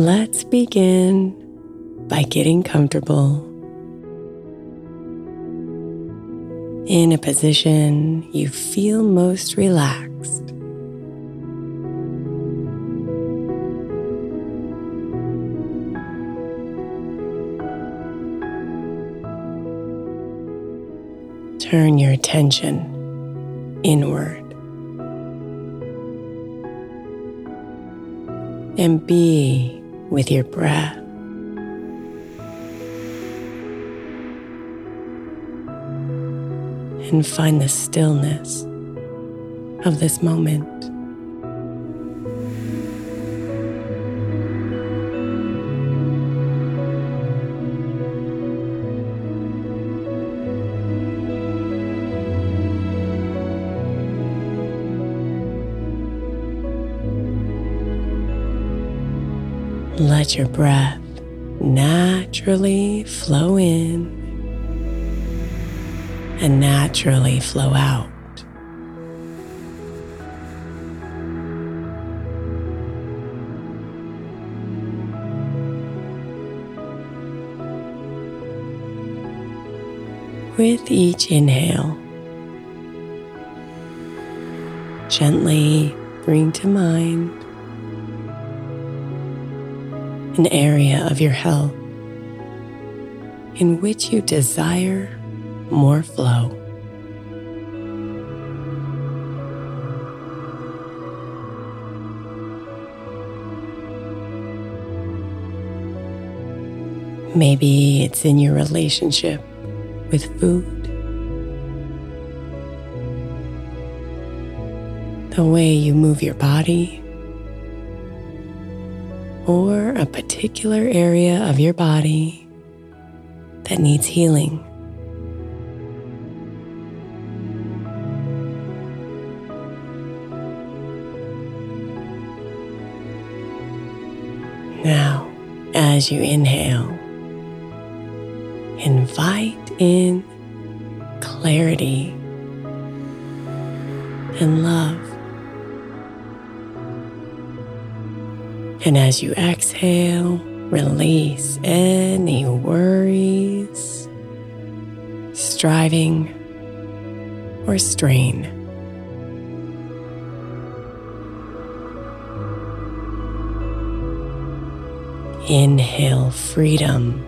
Let's begin by getting comfortable in a position you feel most relaxed. Turn your attention inward and be with your breath. And find the stillness of this moment. Let your breath naturally flow in and naturally flow out. With each inhale, gently bring to mind an area of your health in which you desire more flow. Maybe it's in your relationship with food, the way you move your body or a particular area of your body that needs healing. Now, as you inhale, invite in clarity and love. And as you exhale, release any worries, striving, or strain. Inhale freedom.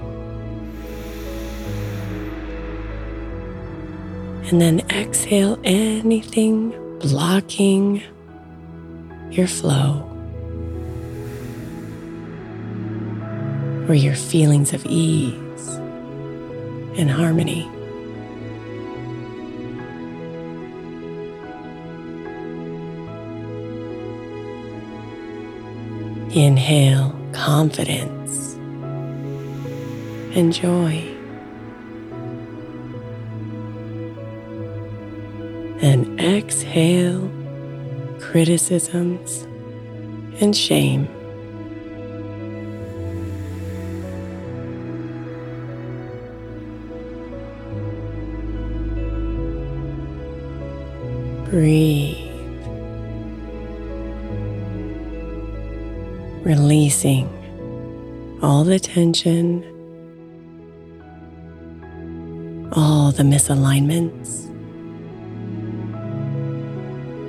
And then exhale anything blocking your flow or your feelings of ease and harmony. Inhale confidence and joy. And exhale criticisms and shame. Breathe. Releasing all the tension, all the misalignments,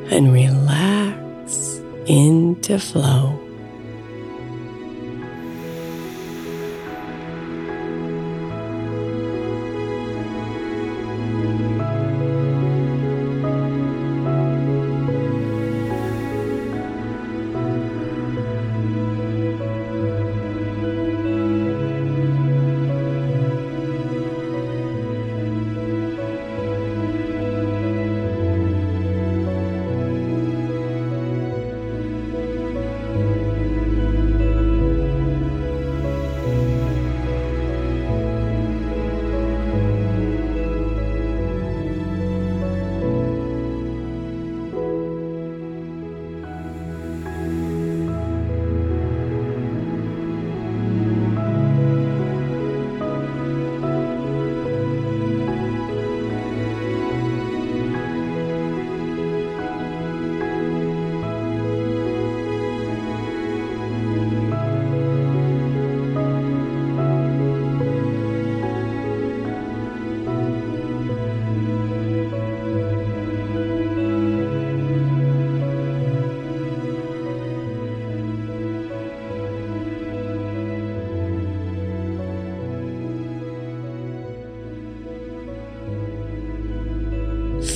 and relax into flow.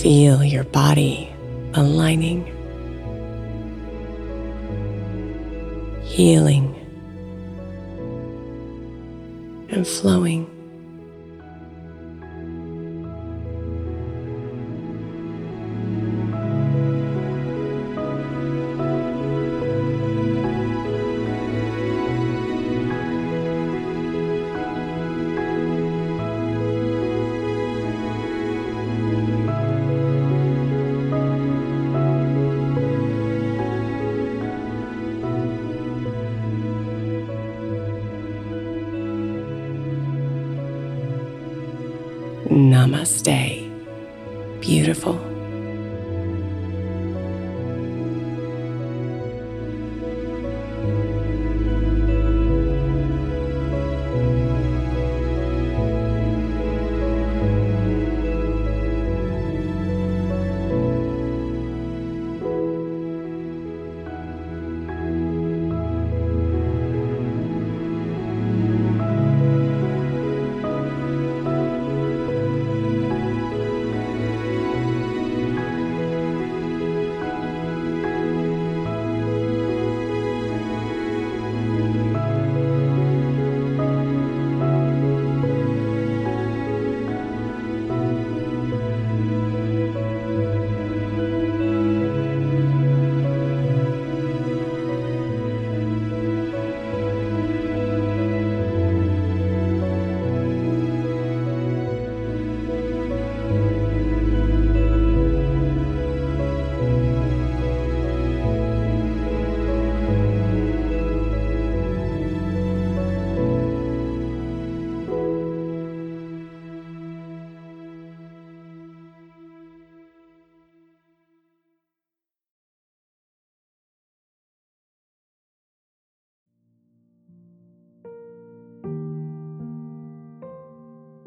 Feel your body aligning, healing, and flowing. Namaste. Beautiful.